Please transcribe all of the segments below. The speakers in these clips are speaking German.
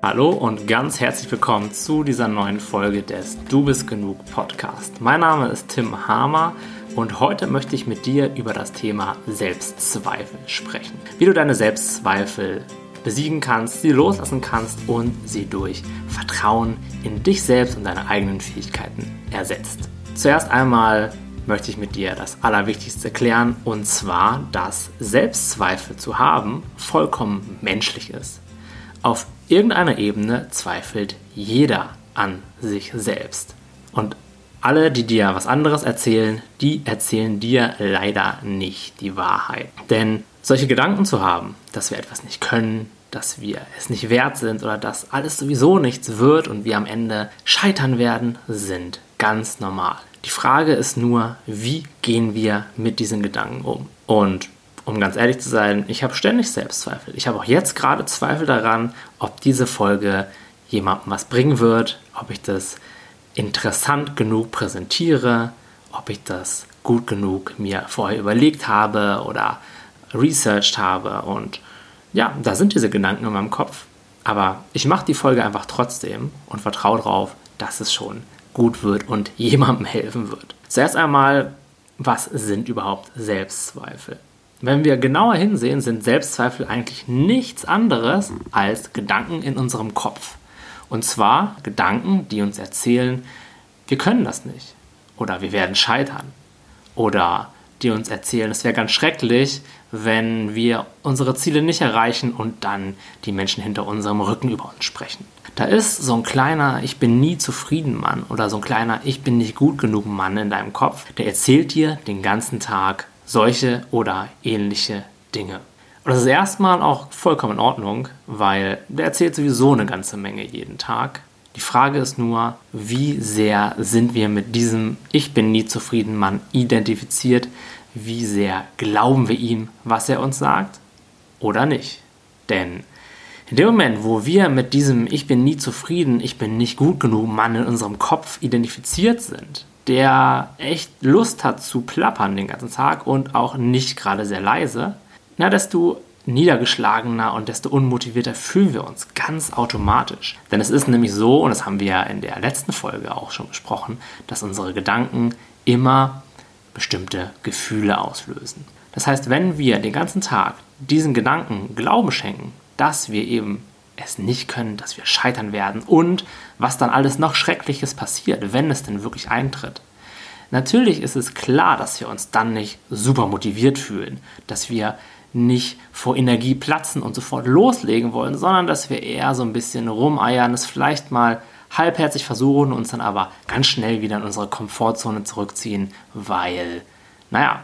Hallo und ganz herzlich willkommen zu dieser neuen Folge des Du bist genug Podcast. Mein Name ist Tim Hamer und heute möchte ich mit dir über das Thema Selbstzweifel sprechen. Wie du deine Selbstzweifel besiegen kannst, sie loslassen kannst und sie durch Vertrauen in dich selbst und deine eigenen Fähigkeiten ersetzt. Zuerst einmal möchte ich mit dir das Allerwichtigste klären und zwar, dass Selbstzweifel zu haben vollkommen menschlich ist. Auf irgendeiner Ebene zweifelt jeder an sich selbst. Und alle, die dir was anderes erzählen, die erzählen dir leider nicht die Wahrheit. Denn solche Gedanken zu haben, dass wir etwas nicht können, dass wir es nicht wert sind oder dass alles sowieso nichts wird und wir am Ende scheitern werden, sind ganz normal. Die Frage ist nur, wie gehen wir mit diesen Gedanken um? Und um ganz ehrlich zu sein, ich habe ständig Selbstzweifel. Ich habe auch jetzt gerade Zweifel daran, ob diese Folge jemandem was bringen wird, ob ich das interessant genug präsentiere, ob ich das gut genug mir vorher überlegt habe oder researched habe. Und ja, da sind diese Gedanken in meinem Kopf. Aber ich mache die Folge einfach trotzdem und vertraue darauf, dass es schon gut wird und jemandem helfen wird. Zuerst einmal, was sind überhaupt Selbstzweifel? Wenn wir genauer hinsehen, sind Selbstzweifel eigentlich nichts anderes als Gedanken in unserem Kopf. Und zwar Gedanken, die uns erzählen, wir können das nicht oder wir werden scheitern oder die uns erzählen, es wäre ganz schrecklich, wenn wir unsere Ziele nicht erreichen und dann die Menschen hinter unserem Rücken über uns sprechen. Da ist so ein kleiner Ich bin nie zufrieden Mann oder so ein kleiner Ich bin nicht gut genug Mann in deinem Kopf, der erzählt dir den ganzen Tag, solche oder ähnliche Dinge. Und das ist erstmal auch vollkommen in Ordnung, weil der erzählt sowieso eine ganze Menge jeden Tag. Die Frage ist nur, wie sehr sind wir mit diesem Ich bin nie zufrieden Mann identifiziert? Wie sehr glauben wir ihm, was er uns sagt? Oder nicht? Denn in dem Moment, wo wir mit diesem Ich bin nie zufrieden, ich bin nicht gut genug Mann in unserem Kopf identifiziert sind, der echt Lust hat zu plappern den ganzen Tag und auch nicht gerade sehr leise, na, desto niedergeschlagener und desto unmotivierter fühlen wir uns ganz automatisch. Denn es ist nämlich so, und das haben wir ja in der letzten Folge auch schon besprochen, dass unsere Gedanken immer bestimmte Gefühle auslösen. Das heißt, wenn wir den ganzen Tag diesen Gedanken Glauben schenken, dass wir eben es nicht können, dass wir scheitern werden und was dann alles noch Schreckliches passiert, wenn es denn wirklich eintritt. Natürlich ist es klar, dass wir uns dann nicht super motiviert fühlen, dass wir nicht vor Energie platzen und sofort loslegen wollen, sondern dass wir eher so ein bisschen rumeiern, es vielleicht mal halbherzig versuchen, uns dann aber ganz schnell wieder in unsere Komfortzone zurückziehen, weil, naja,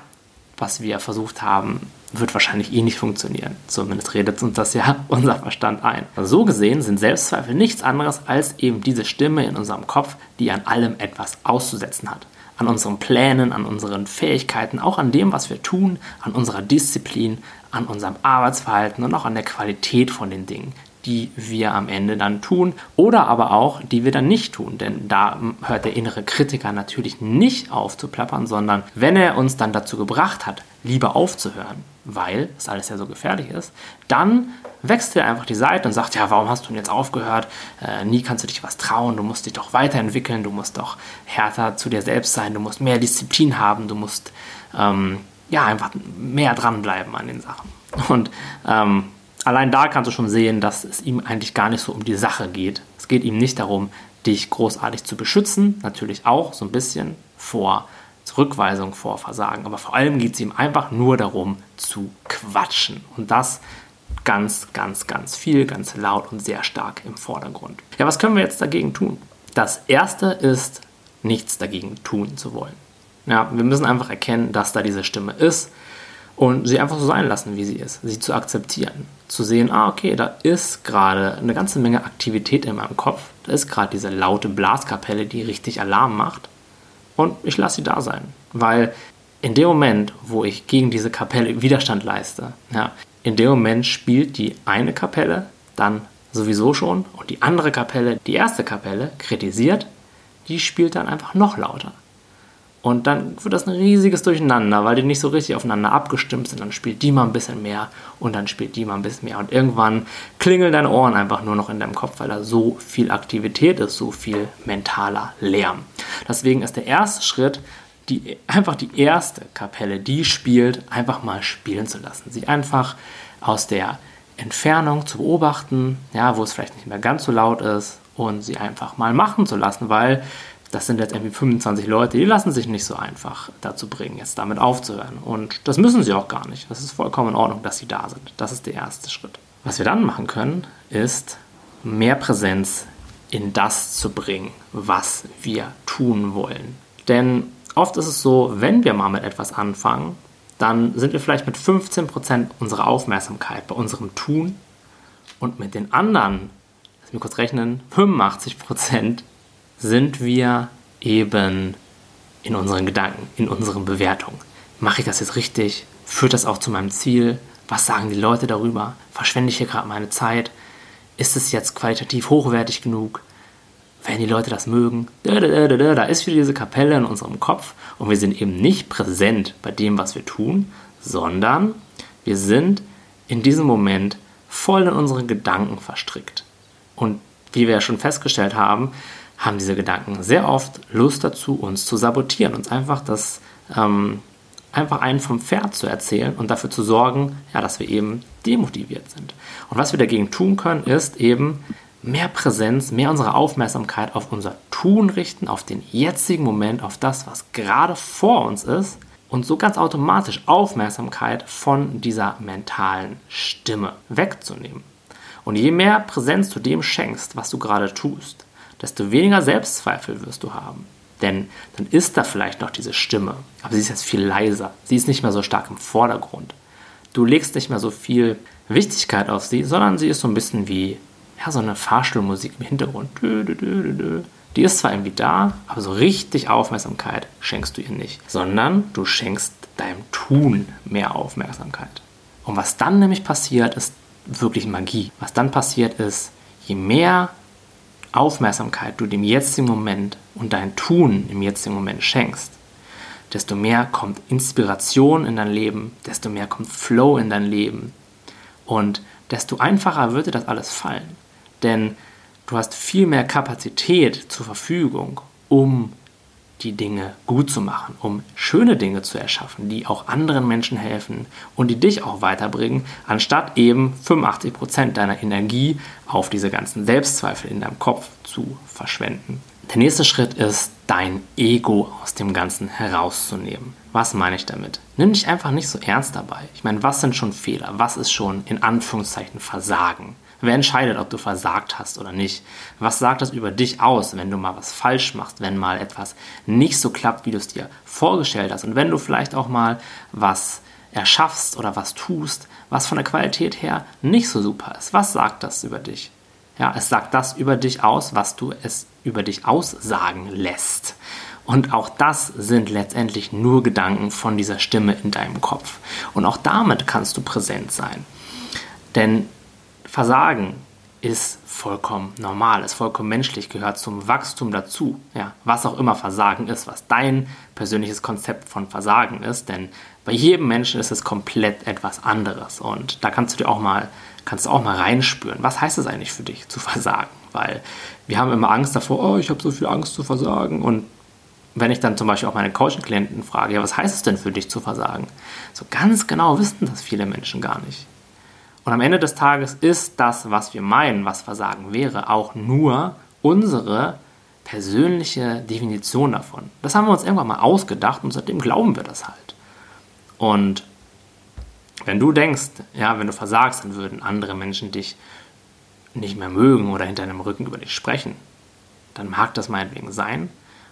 was wir versucht haben, wird wahrscheinlich eh nicht funktionieren. Zumindest redet uns das ja unser Verstand ein. So gesehen sind Selbstzweifel nichts anderes als eben diese Stimme in unserem Kopf, die an allem etwas auszusetzen hat. An unseren Plänen, an unseren Fähigkeiten, auch an dem, was wir tun, an unserer Disziplin, an unserem Arbeitsverhalten und auch an der Qualität von den Dingen, die wir am Ende dann tun oder aber auch, die wir dann nicht tun. Denn da hört der innere Kritiker natürlich nicht auf zu plappern, sondern wenn er uns dann dazu gebracht hat, lieber aufzuhören, weil es alles ja so gefährlich ist, dann wechselt er einfach die Seite und sagt, ja, warum hast du denn jetzt aufgehört? Äh, nie kannst du dich was trauen, du musst dich doch weiterentwickeln, du musst doch härter zu dir selbst sein, du musst mehr Disziplin haben, du musst ähm, ja einfach mehr dranbleiben an den Sachen. Und ähm, allein da kannst du schon sehen, dass es ihm eigentlich gar nicht so um die Sache geht. Es geht ihm nicht darum, dich großartig zu beschützen, natürlich auch so ein bisschen vor Zurückweisung, vor Versagen, aber vor allem geht es ihm einfach nur darum zu quatschen und das ganz, ganz, ganz viel, ganz laut und sehr stark im Vordergrund. Ja, was können wir jetzt dagegen tun? Das erste ist, nichts dagegen tun zu wollen. Ja, wir müssen einfach erkennen, dass da diese Stimme ist und sie einfach so sein lassen, wie sie ist. Sie zu akzeptieren. Zu sehen, ah, okay, da ist gerade eine ganze Menge Aktivität in meinem Kopf. Da ist gerade diese laute Blaskapelle, die richtig Alarm macht. Und ich lasse sie da sein. Weil in dem Moment, wo ich gegen diese Kapelle Widerstand leiste, ja, in dem Moment spielt die eine Kapelle dann sowieso schon und die andere Kapelle, die erste Kapelle, kritisiert, die spielt dann einfach noch lauter. Und dann wird das ein riesiges Durcheinander, weil die nicht so richtig aufeinander abgestimmt sind. Dann spielt die mal ein bisschen mehr und dann spielt die mal ein bisschen mehr. Und irgendwann klingeln deine Ohren einfach nur noch in deinem Kopf, weil da so viel Aktivität ist, so viel mentaler Lärm. Deswegen ist der erste Schritt, die, einfach die erste Kapelle, die spielt, einfach mal spielen zu lassen. Sie einfach aus der Entfernung zu beobachten, ja, wo es vielleicht nicht mehr ganz so laut ist und sie einfach mal machen zu lassen, weil das sind jetzt irgendwie 25 Leute, die lassen sich nicht so einfach dazu bringen, jetzt damit aufzuhören. Und das müssen sie auch gar nicht. Das ist vollkommen in Ordnung, dass sie da sind. Das ist der erste Schritt. Was wir dann machen können, ist mehr Präsenz in das zu bringen, was wir tun wollen. Denn oft ist es so, wenn wir mal mit etwas anfangen, dann sind wir vielleicht mit 15% unserer Aufmerksamkeit bei unserem Tun und mit den anderen, lass mich kurz rechnen, 85% sind wir eben in unseren Gedanken, in unseren Bewertungen. Mache ich das jetzt richtig? Führt das auch zu meinem Ziel? Was sagen die Leute darüber? Verschwende ich hier gerade meine Zeit? Ist es jetzt qualitativ hochwertig genug? Wenn die Leute das mögen, da, da ist wieder diese Kapelle in unserem Kopf und wir sind eben nicht präsent bei dem, was wir tun, sondern wir sind in diesem Moment voll in unseren Gedanken verstrickt. Und wie wir ja schon festgestellt haben, haben diese Gedanken sehr oft Lust dazu, uns zu sabotieren, uns einfach das ähm, einfach einen vom Pferd zu erzählen und dafür zu sorgen, ja, dass wir eben demotiviert sind. Und was wir dagegen tun können, ist eben mehr Präsenz, mehr unsere Aufmerksamkeit auf unser Tun richten, auf den jetzigen Moment, auf das, was gerade vor uns ist und so ganz automatisch Aufmerksamkeit von dieser mentalen Stimme wegzunehmen. Und je mehr Präsenz du dem schenkst, was du gerade tust, desto weniger Selbstzweifel wirst du haben. Denn dann ist da vielleicht noch diese Stimme, aber sie ist jetzt viel leiser. Sie ist nicht mehr so stark im Vordergrund. Du legst nicht mehr so viel Wichtigkeit auf sie, sondern sie ist so ein bisschen wie ja, so eine Fahrstuhlmusik im Hintergrund. Die ist zwar irgendwie da, aber so richtig Aufmerksamkeit schenkst du ihr nicht, sondern du schenkst deinem Tun mehr Aufmerksamkeit. Und was dann nämlich passiert, ist wirklich Magie. Was dann passiert ist, je mehr Aufmerksamkeit du dem jetzigen Moment und dein Tun im jetzigen Moment schenkst, desto mehr kommt Inspiration in dein Leben, desto mehr kommt Flow in dein Leben und desto einfacher wird dir das alles fallen. Denn du hast viel mehr Kapazität zur Verfügung, um die Dinge gut zu machen, um schöne Dinge zu erschaffen, die auch anderen Menschen helfen und die dich auch weiterbringen, anstatt eben 85% deiner Energie auf diese ganzen Selbstzweifel in deinem Kopf zu verschwenden. Der nächste Schritt ist, dein Ego aus dem Ganzen herauszunehmen. Was meine ich damit? Nimm dich einfach nicht so ernst dabei. Ich meine, was sind schon Fehler? Was ist schon in Anführungszeichen Versagen? Wer entscheidet, ob du versagt hast oder nicht? Was sagt das über dich aus, wenn du mal was falsch machst, wenn mal etwas nicht so klappt, wie du es dir vorgestellt hast? Und wenn du vielleicht auch mal was erschaffst oder was tust, was von der Qualität her nicht so super ist. Was sagt das über dich? Ja, es sagt das über dich aus, was du es über dich aussagen lässt. Und auch das sind letztendlich nur Gedanken von dieser Stimme in deinem Kopf. Und auch damit kannst du präsent sein. Denn Versagen ist vollkommen normal, ist vollkommen menschlich, gehört zum Wachstum dazu. Ja, was auch immer Versagen ist, was dein persönliches Konzept von Versagen ist, denn bei jedem Menschen ist es komplett etwas anderes und da kannst du dir auch mal kannst du auch mal reinspüren. Was heißt es eigentlich für dich zu versagen? Weil wir haben immer Angst davor, oh, ich habe so viel Angst zu versagen und wenn ich dann zum Beispiel auch meine Coaching-Klienten frage, ja, was heißt es denn für dich zu versagen? So ganz genau wissen das viele Menschen gar nicht. Und am Ende des Tages ist das, was wir meinen, was Versagen wäre, auch nur unsere persönliche Definition davon. Das haben wir uns irgendwann mal ausgedacht und seitdem glauben wir das halt. Und wenn du denkst, ja, wenn du versagst, dann würden andere Menschen dich nicht mehr mögen oder hinter deinem Rücken über dich sprechen, dann mag das meinetwegen sein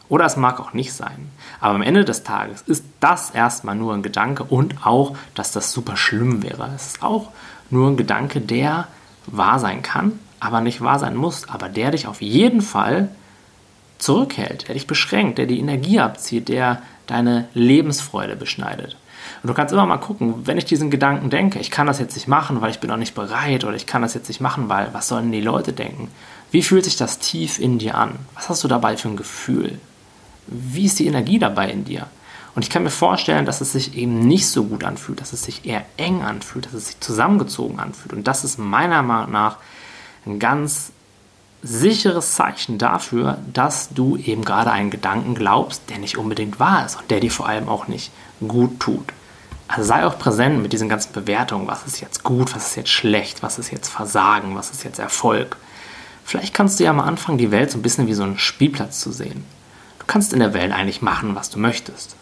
oder es mag auch nicht sein. Aber am Ende des Tages ist das erstmal nur ein Gedanke und auch, dass das super schlimm wäre. Es ist auch nur ein Gedanke, der wahr sein kann, aber nicht wahr sein muss, aber der dich auf jeden Fall zurückhält, der dich beschränkt, der die Energie abzieht, der deine Lebensfreude beschneidet. Und du kannst immer mal gucken, wenn ich diesen Gedanken denke, ich kann das jetzt nicht machen, weil ich bin noch nicht bereit oder ich kann das jetzt nicht machen, weil was sollen die Leute denken? Wie fühlt sich das tief in dir an? Was hast du dabei für ein Gefühl? Wie ist die Energie dabei in dir? Und ich kann mir vorstellen, dass es sich eben nicht so gut anfühlt, dass es sich eher eng anfühlt, dass es sich zusammengezogen anfühlt. Und das ist meiner Meinung nach ein ganz sicheres Zeichen dafür, dass du eben gerade einen Gedanken glaubst, der nicht unbedingt wahr ist und der dir vor allem auch nicht gut tut. Also sei auch präsent mit diesen ganzen Bewertungen, was ist jetzt gut, was ist jetzt schlecht, was ist jetzt Versagen, was ist jetzt Erfolg. Vielleicht kannst du ja mal anfangen, die Welt so ein bisschen wie so einen Spielplatz zu sehen. Du kannst in der Welt eigentlich machen, was du möchtest.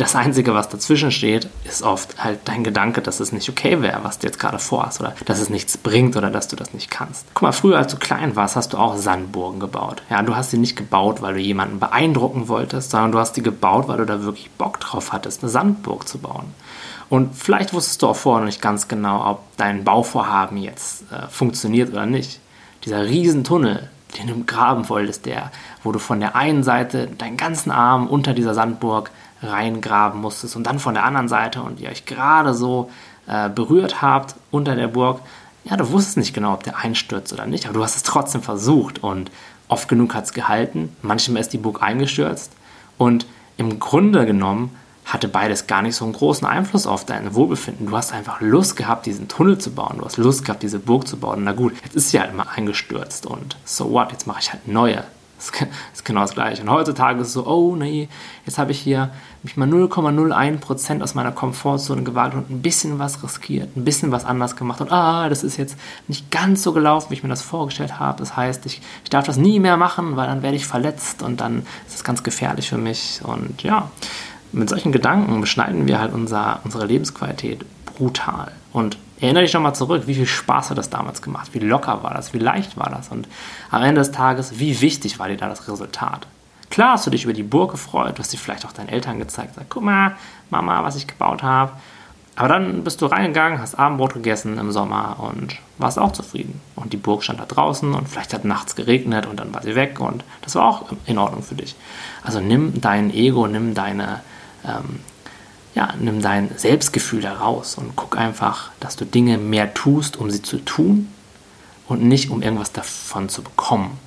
Das Einzige, was dazwischen steht, ist oft halt dein Gedanke, dass es nicht okay wäre, was du jetzt gerade vorhast oder dass es nichts bringt oder dass du das nicht kannst. Guck mal, früher als du klein warst, hast du auch Sandburgen gebaut. Ja, du hast sie nicht gebaut, weil du jemanden beeindrucken wolltest, sondern du hast die gebaut, weil du da wirklich Bock drauf hattest, eine Sandburg zu bauen. Und vielleicht wusstest du auch vorher noch nicht ganz genau, ob dein Bauvorhaben jetzt äh, funktioniert oder nicht. Dieser Riesentunnel, den du graben wolltest, der, wo du von der einen Seite deinen ganzen Arm unter dieser Sandburg reingraben musstest und dann von der anderen Seite und ihr euch gerade so äh, berührt habt unter der Burg, ja, du wusstest nicht genau, ob der einstürzt oder nicht, aber du hast es trotzdem versucht und oft genug hat es gehalten, manchmal ist die Burg eingestürzt und im Grunde genommen hatte beides gar nicht so einen großen Einfluss auf dein Wohlbefinden. Du hast einfach Lust gehabt, diesen Tunnel zu bauen. Du hast Lust gehabt, diese Burg zu bauen. Na gut, jetzt ist sie halt immer eingestürzt und so what, jetzt mache ich halt neue. Das ist genau das Gleiche. Und heutzutage ist es so, oh nee, jetzt habe ich hier mich mal 0,01% aus meiner Komfortzone gewagt und ein bisschen was riskiert, ein bisschen was anders gemacht. Und ah, das ist jetzt nicht ganz so gelaufen, wie ich mir das vorgestellt habe. Das heißt, ich, ich darf das nie mehr machen, weil dann werde ich verletzt und dann ist es ganz gefährlich für mich. Und ja, mit solchen Gedanken beschneiden wir halt unser, unsere Lebensqualität brutal. Und erinnere dich nochmal zurück, wie viel Spaß hat das damals gemacht, wie locker war das, wie leicht war das und am Ende des Tages, wie wichtig war dir da das Resultat. Klar hast du dich über die Burg gefreut, du hast sie vielleicht auch deinen Eltern gezeigt, sag, guck mal, Mama, was ich gebaut habe. Aber dann bist du reingegangen, hast Abendbrot gegessen im Sommer und warst auch zufrieden. Und die Burg stand da draußen und vielleicht hat nachts geregnet und dann war sie weg und das war auch in Ordnung für dich. Also nimm dein Ego, nimm deine ähm, ja, nimm dein Selbstgefühl da raus und guck einfach, dass du Dinge mehr tust, um sie zu tun und nicht um irgendwas davon zu bekommen.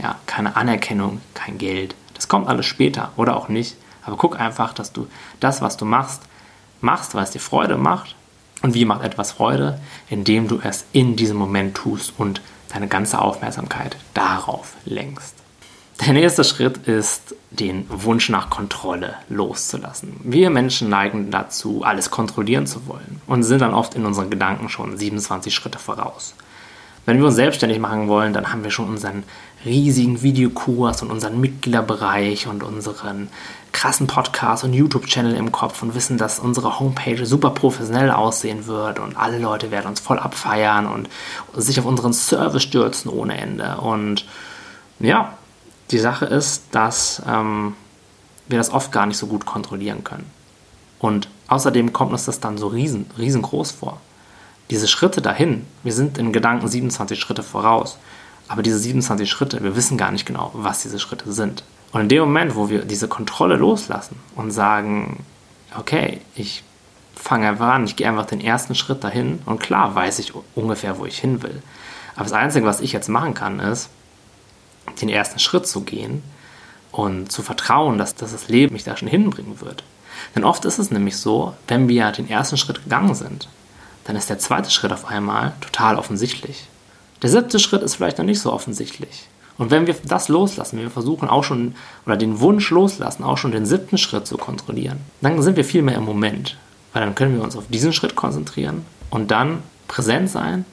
Ja, keine Anerkennung, kein Geld. Das kommt alles später oder auch nicht. Aber guck einfach, dass du das, was du machst, machst, weil es dir Freude macht. Und wie macht etwas Freude? Indem du es in diesem Moment tust und deine ganze Aufmerksamkeit darauf lenkst. Der nächste Schritt ist, den Wunsch nach Kontrolle loszulassen. Wir Menschen neigen dazu, alles kontrollieren zu wollen und sind dann oft in unseren Gedanken schon 27 Schritte voraus. Wenn wir uns selbstständig machen wollen, dann haben wir schon unseren riesigen Videokurs und unseren Mitgliederbereich und unseren krassen Podcast und YouTube-Channel im Kopf und wissen, dass unsere Homepage super professionell aussehen wird und alle Leute werden uns voll abfeiern und sich auf unseren Service stürzen ohne Ende. Und ja, die Sache ist, dass ähm, wir das oft gar nicht so gut kontrollieren können. Und außerdem kommt uns das dann so riesen, riesengroß vor. Diese Schritte dahin, wir sind in Gedanken 27 Schritte voraus, aber diese 27 Schritte, wir wissen gar nicht genau, was diese Schritte sind. Und in dem Moment, wo wir diese Kontrolle loslassen und sagen, okay, ich fange einfach an, ich gehe einfach den ersten Schritt dahin und klar weiß ich ungefähr, wo ich hin will. Aber das Einzige, was ich jetzt machen kann, ist, den ersten Schritt zu gehen und zu vertrauen, dass, dass das Leben mich da schon hinbringen wird. Denn oft ist es nämlich so, wenn wir den ersten Schritt gegangen sind, dann ist der zweite Schritt auf einmal total offensichtlich. Der siebte Schritt ist vielleicht noch nicht so offensichtlich. Und wenn wir das loslassen, wenn wir versuchen auch schon, oder den Wunsch loslassen, auch schon den siebten Schritt zu kontrollieren, dann sind wir viel mehr im Moment. Weil dann können wir uns auf diesen Schritt konzentrieren und dann präsent sein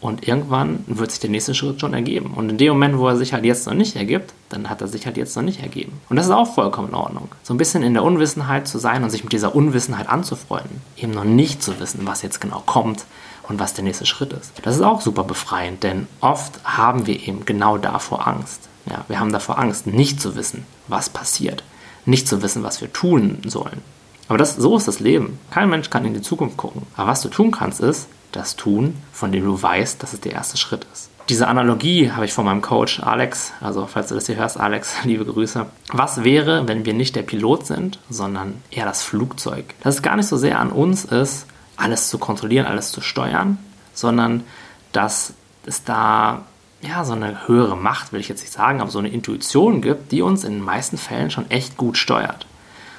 und irgendwann wird sich der nächste Schritt schon ergeben. Und in dem Moment, wo er sich halt jetzt noch nicht ergibt, dann hat er sich halt jetzt noch nicht ergeben. Und das ist auch vollkommen in Ordnung. So ein bisschen in der Unwissenheit zu sein und sich mit dieser Unwissenheit anzufreunden. Eben noch nicht zu wissen, was jetzt genau kommt und was der nächste Schritt ist. Das ist auch super befreiend, denn oft haben wir eben genau davor Angst. Ja, wir haben davor Angst, nicht zu wissen, was passiert. Nicht zu wissen, was wir tun sollen. Aber das, so ist das Leben. Kein Mensch kann in die Zukunft gucken. Aber was du tun kannst, ist, das tun, von dem du weißt, dass es der erste Schritt ist. Diese Analogie habe ich von meinem Coach Alex, also falls du das hier hörst, Alex, liebe Grüße. Was wäre, wenn wir nicht der Pilot sind, sondern eher das Flugzeug? Dass es gar nicht so sehr an uns ist, alles zu kontrollieren, alles zu steuern, sondern dass es da ja, so eine höhere Macht, will ich jetzt nicht sagen, aber so eine Intuition gibt, die uns in den meisten Fällen schon echt gut steuert.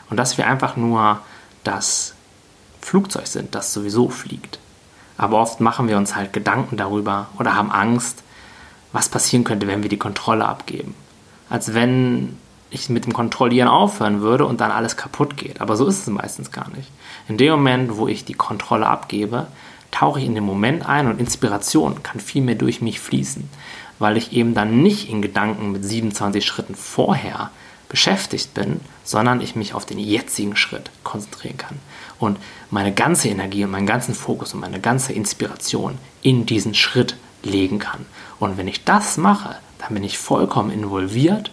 Und dass wir einfach nur das Flugzeug sind, das sowieso fliegt. Aber oft machen wir uns halt Gedanken darüber oder haben Angst, was passieren könnte, wenn wir die Kontrolle abgeben. Als wenn ich mit dem Kontrollieren aufhören würde und dann alles kaputt geht. Aber so ist es meistens gar nicht. In dem Moment, wo ich die Kontrolle abgebe, tauche ich in den Moment ein und Inspiration kann viel mehr durch mich fließen, weil ich eben dann nicht in Gedanken mit 27 Schritten vorher beschäftigt bin, sondern ich mich auf den jetzigen Schritt konzentrieren kann und meine ganze Energie und meinen ganzen Fokus und meine ganze Inspiration in diesen Schritt legen kann. Und wenn ich das mache, dann bin ich vollkommen involviert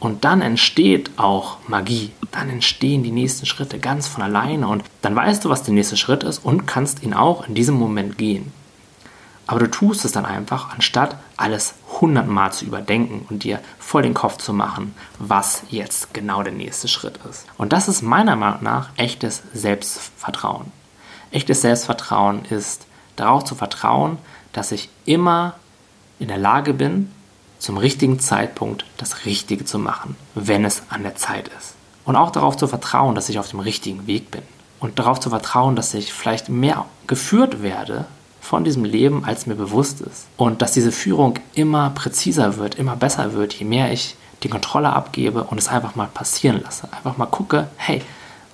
und dann entsteht auch Magie. Dann entstehen die nächsten Schritte ganz von alleine und dann weißt du, was der nächste Schritt ist und kannst ihn auch in diesem Moment gehen. Aber du tust es dann einfach, anstatt alles hundertmal zu überdenken und dir voll den Kopf zu machen, was jetzt genau der nächste Schritt ist. Und das ist meiner Meinung nach echtes Selbstvertrauen. Echtes Selbstvertrauen ist darauf zu vertrauen, dass ich immer in der Lage bin, zum richtigen Zeitpunkt das Richtige zu machen, wenn es an der Zeit ist. Und auch darauf zu vertrauen, dass ich auf dem richtigen Weg bin. Und darauf zu vertrauen, dass ich vielleicht mehr geführt werde von diesem Leben, als mir bewusst ist. Und dass diese Führung immer präziser wird, immer besser wird, je mehr ich die Kontrolle abgebe und es einfach mal passieren lasse. Einfach mal gucke, hey,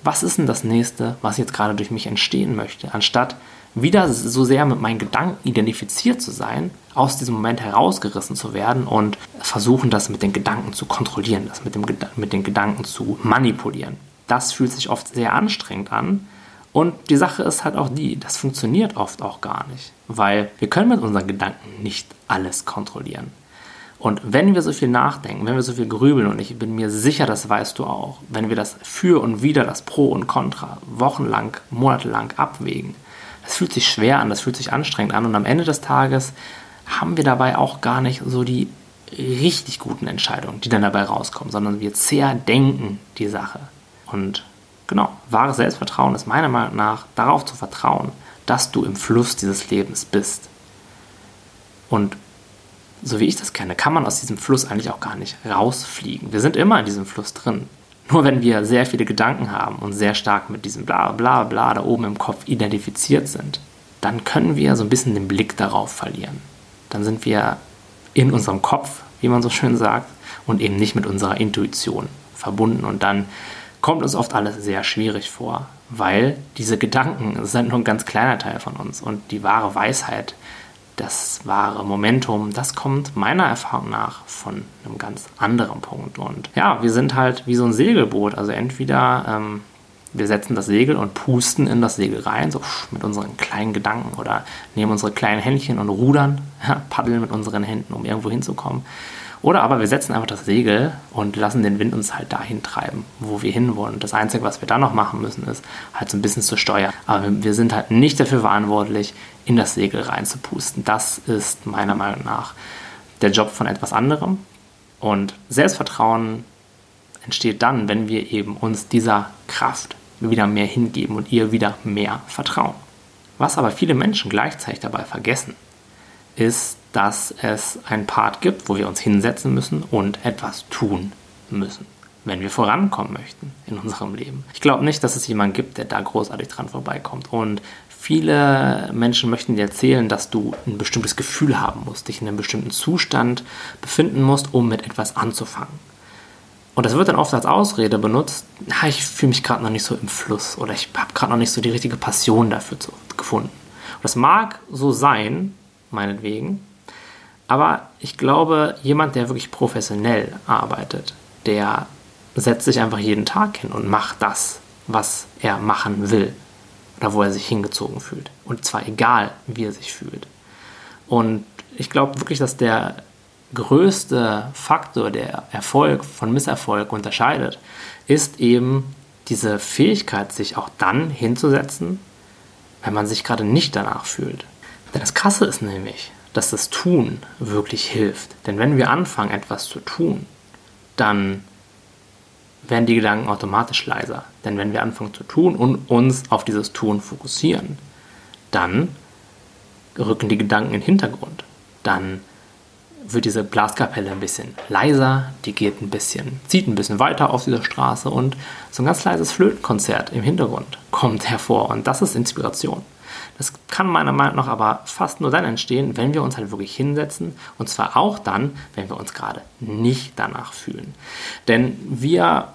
was ist denn das nächste, was jetzt gerade durch mich entstehen möchte, anstatt wieder so sehr mit meinen Gedanken identifiziert zu sein, aus diesem Moment herausgerissen zu werden und versuchen, das mit den Gedanken zu kontrollieren, das mit, dem, mit den Gedanken zu manipulieren. Das fühlt sich oft sehr anstrengend an. Und die Sache ist halt auch die, das funktioniert oft auch gar nicht, weil wir können mit unseren Gedanken nicht alles kontrollieren. Und wenn wir so viel nachdenken, wenn wir so viel grübeln, und ich bin mir sicher, das weißt du auch, wenn wir das für und wieder, das Pro und Contra, wochenlang, monatelang abwägen, das fühlt sich schwer an, das fühlt sich anstrengend an und am Ende des Tages haben wir dabei auch gar nicht so die richtig guten Entscheidungen, die dann dabei rauskommen, sondern wir zerdenken die Sache. Und genau, wahres Selbstvertrauen ist meiner Meinung nach darauf zu vertrauen, dass du im Fluss dieses Lebens bist. Und so wie ich das kenne, kann man aus diesem Fluss eigentlich auch gar nicht rausfliegen. Wir sind immer in diesem Fluss drin. Nur wenn wir sehr viele Gedanken haben und sehr stark mit diesem bla bla bla da oben im Kopf identifiziert sind, dann können wir so ein bisschen den Blick darauf verlieren. Dann sind wir in unserem Kopf, wie man so schön sagt, und eben nicht mit unserer Intuition verbunden. Und dann kommt uns oft alles sehr schwierig vor, weil diese Gedanken sind nur ein ganz kleiner Teil von uns und die wahre Weisheit das wahre Momentum, das kommt meiner Erfahrung nach von einem ganz anderen Punkt. Und ja, wir sind halt wie so ein Segelboot. Also entweder ähm, wir setzen das Segel und pusten in das Segel rein, so mit unseren kleinen Gedanken oder nehmen unsere kleinen Händchen und rudern, ja, paddeln mit unseren Händen, um irgendwo hinzukommen. Oder aber wir setzen einfach das Segel und lassen den Wind uns halt dahin treiben, wo wir hinwollen. Das Einzige, was wir dann noch machen müssen, ist halt so ein bisschen zu steuern. Aber wir sind halt nicht dafür verantwortlich, in das Segel reinzupusten. Das ist meiner Meinung nach der Job von etwas anderem. Und Selbstvertrauen entsteht dann, wenn wir eben uns dieser Kraft wieder mehr hingeben und ihr wieder mehr vertrauen. Was aber viele Menschen gleichzeitig dabei vergessen, ist, dass es einen Part gibt, wo wir uns hinsetzen müssen und etwas tun müssen, wenn wir vorankommen möchten in unserem Leben. Ich glaube nicht, dass es jemanden gibt, der da großartig dran vorbeikommt. Und viele Menschen möchten dir erzählen, dass du ein bestimmtes Gefühl haben musst, dich in einem bestimmten Zustand befinden musst, um mit etwas anzufangen. Und das wird dann oft als Ausrede benutzt, na, ich fühle mich gerade noch nicht so im Fluss oder ich habe gerade noch nicht so die richtige Passion dafür zu, gefunden. Und das mag so sein, meinetwegen, aber ich glaube, jemand, der wirklich professionell arbeitet, der setzt sich einfach jeden Tag hin und macht das, was er machen will oder wo er sich hingezogen fühlt. Und zwar egal, wie er sich fühlt. Und ich glaube wirklich, dass der größte Faktor, der Erfolg von Misserfolg unterscheidet, ist eben diese Fähigkeit, sich auch dann hinzusetzen, wenn man sich gerade nicht danach fühlt. Denn das Krasse ist nämlich, dass das Tun wirklich hilft. Denn wenn wir anfangen, etwas zu tun, dann werden die Gedanken automatisch leiser. Denn wenn wir anfangen zu tun und uns auf dieses Tun fokussieren, dann rücken die Gedanken in den Hintergrund. Dann wird diese Blaskapelle ein bisschen leiser, die geht ein bisschen, zieht ein bisschen weiter auf dieser Straße und so ein ganz leises Flötenkonzert im Hintergrund kommt hervor und das ist Inspiration. Das kann meiner Meinung nach aber fast nur dann entstehen, wenn wir uns halt wirklich hinsetzen und zwar auch dann, wenn wir uns gerade nicht danach fühlen. Denn wir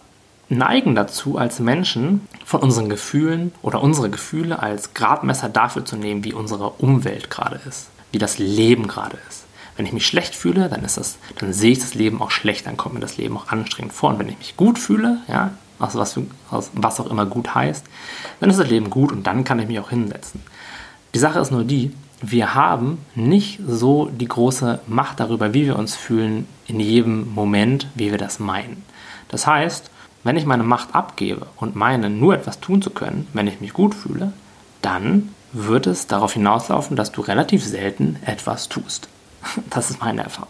neigen dazu, als Menschen von unseren Gefühlen oder unsere Gefühle als Gradmesser dafür zu nehmen, wie unsere Umwelt gerade ist, wie das Leben gerade ist. Wenn ich mich schlecht fühle, dann ist das, dann sehe ich das Leben auch schlecht, dann kommt mir das Leben auch anstrengend vor. Und wenn ich mich gut fühle, ja, aus was, aus was auch immer gut heißt, dann ist das Leben gut und dann kann ich mich auch hinsetzen. Die Sache ist nur die, wir haben nicht so die große Macht darüber, wie wir uns fühlen in jedem Moment, wie wir das meinen. Das heißt, wenn ich meine Macht abgebe und meine, nur etwas tun zu können, wenn ich mich gut fühle, dann wird es darauf hinauslaufen, dass du relativ selten etwas tust. Das ist meine Erfahrung.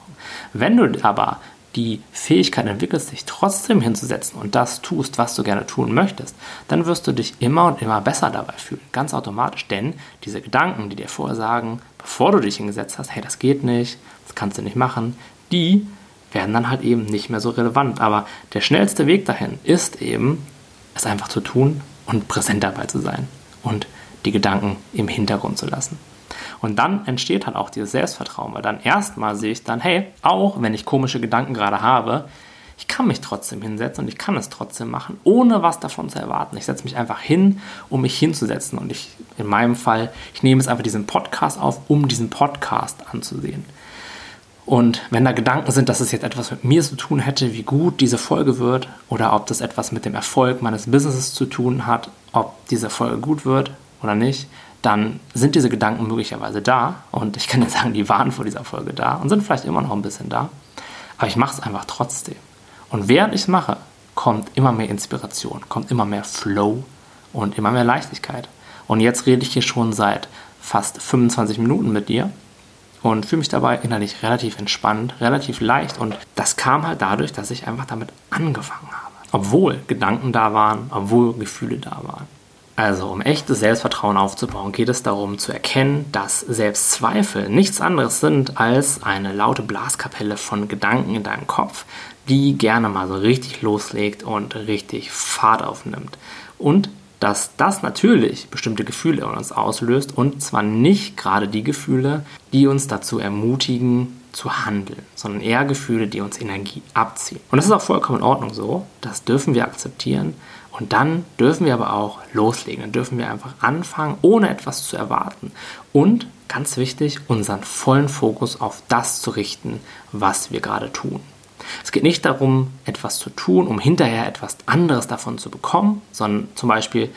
Wenn du aber die Fähigkeit entwickelst, dich trotzdem hinzusetzen und das tust, was du gerne tun möchtest, dann wirst du dich immer und immer besser dabei fühlen. Ganz automatisch. Denn diese Gedanken, die dir vorher sagen, bevor du dich hingesetzt hast, hey, das geht nicht, das kannst du nicht machen, die werden dann halt eben nicht mehr so relevant. Aber der schnellste Weg dahin ist eben, es einfach zu tun und präsent dabei zu sein und die Gedanken im Hintergrund zu lassen. Und dann entsteht halt auch dieses Selbstvertrauen, weil dann erstmal sehe ich dann, hey, auch wenn ich komische Gedanken gerade habe, ich kann mich trotzdem hinsetzen und ich kann es trotzdem machen, ohne was davon zu erwarten. Ich setze mich einfach hin, um mich hinzusetzen. Und ich, in meinem Fall, ich nehme jetzt einfach diesen Podcast auf, um diesen Podcast anzusehen. Und wenn da Gedanken sind, dass es jetzt etwas mit mir zu tun hätte, wie gut diese Folge wird, oder ob das etwas mit dem Erfolg meines Businesses zu tun hat, ob diese Folge gut wird oder nicht, dann sind diese Gedanken möglicherweise da. Und ich kann dir sagen, die waren vor dieser Folge da und sind vielleicht immer noch ein bisschen da. Aber ich mache es einfach trotzdem. Und während ich es mache, kommt immer mehr Inspiration, kommt immer mehr Flow und immer mehr Leichtigkeit. Und jetzt rede ich hier schon seit fast 25 Minuten mit dir und fühle mich dabei innerlich relativ entspannt, relativ leicht und das kam halt dadurch, dass ich einfach damit angefangen habe. Obwohl Gedanken da waren, obwohl Gefühle da waren. Also, um echtes Selbstvertrauen aufzubauen, geht es darum zu erkennen, dass Selbstzweifel nichts anderes sind als eine laute Blaskapelle von Gedanken in deinem Kopf, die gerne mal so richtig loslegt und richtig Fahrt aufnimmt. Und dass das natürlich bestimmte Gefühle in uns auslöst und zwar nicht gerade die Gefühle, die uns dazu ermutigen zu handeln, sondern eher Gefühle, die uns Energie abziehen. Und das ist auch vollkommen in Ordnung so, das dürfen wir akzeptieren und dann dürfen wir aber auch loslegen, dann dürfen wir einfach anfangen, ohne etwas zu erwarten und ganz wichtig, unseren vollen Fokus auf das zu richten, was wir gerade tun. Es geht nicht darum, etwas zu tun, um hinterher etwas anderes davon zu bekommen, sondern zum Beispiel,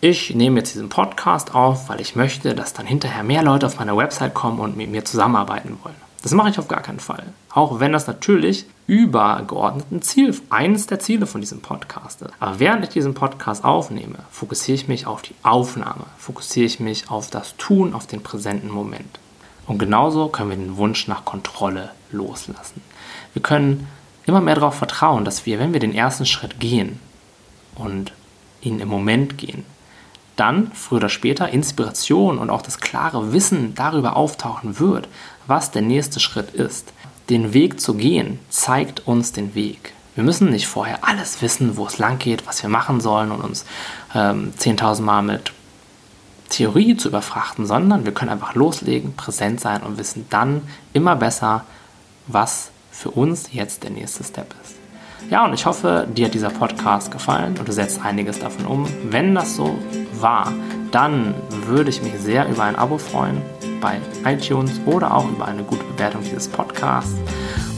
ich nehme jetzt diesen Podcast auf, weil ich möchte, dass dann hinterher mehr Leute auf meine Website kommen und mit mir zusammenarbeiten wollen. Das mache ich auf gar keinen Fall. Auch wenn das natürlich übergeordnet ein Ziel, eines der Ziele von diesem Podcast ist. Aber während ich diesen Podcast aufnehme, fokussiere ich mich auf die Aufnahme, fokussiere ich mich auf das Tun, auf den präsenten Moment. Und genauso können wir den Wunsch nach Kontrolle loslassen. Wir können immer mehr darauf vertrauen, dass wir, wenn wir den ersten Schritt gehen und ihn im Moment gehen, dann früher oder später Inspiration und auch das klare Wissen darüber auftauchen wird, was der nächste Schritt ist. Den Weg zu gehen zeigt uns den Weg. Wir müssen nicht vorher alles wissen, wo es lang geht, was wir machen sollen und uns ähm, 10.000 Mal mit Theorie zu überfrachten, sondern wir können einfach loslegen, präsent sein und wissen dann immer besser, was für uns jetzt der nächste Step ist. Ja, und ich hoffe, dir hat dieser Podcast gefallen und du setzt einiges davon um. Wenn das so war, dann würde ich mich sehr über ein Abo freuen bei iTunes oder auch über eine gute Bewertung dieses Podcasts.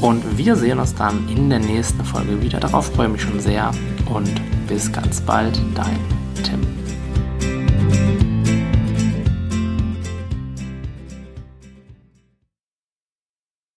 Und wir sehen uns dann in der nächsten Folge wieder. Darauf freue ich mich schon sehr und bis ganz bald, dein Tim.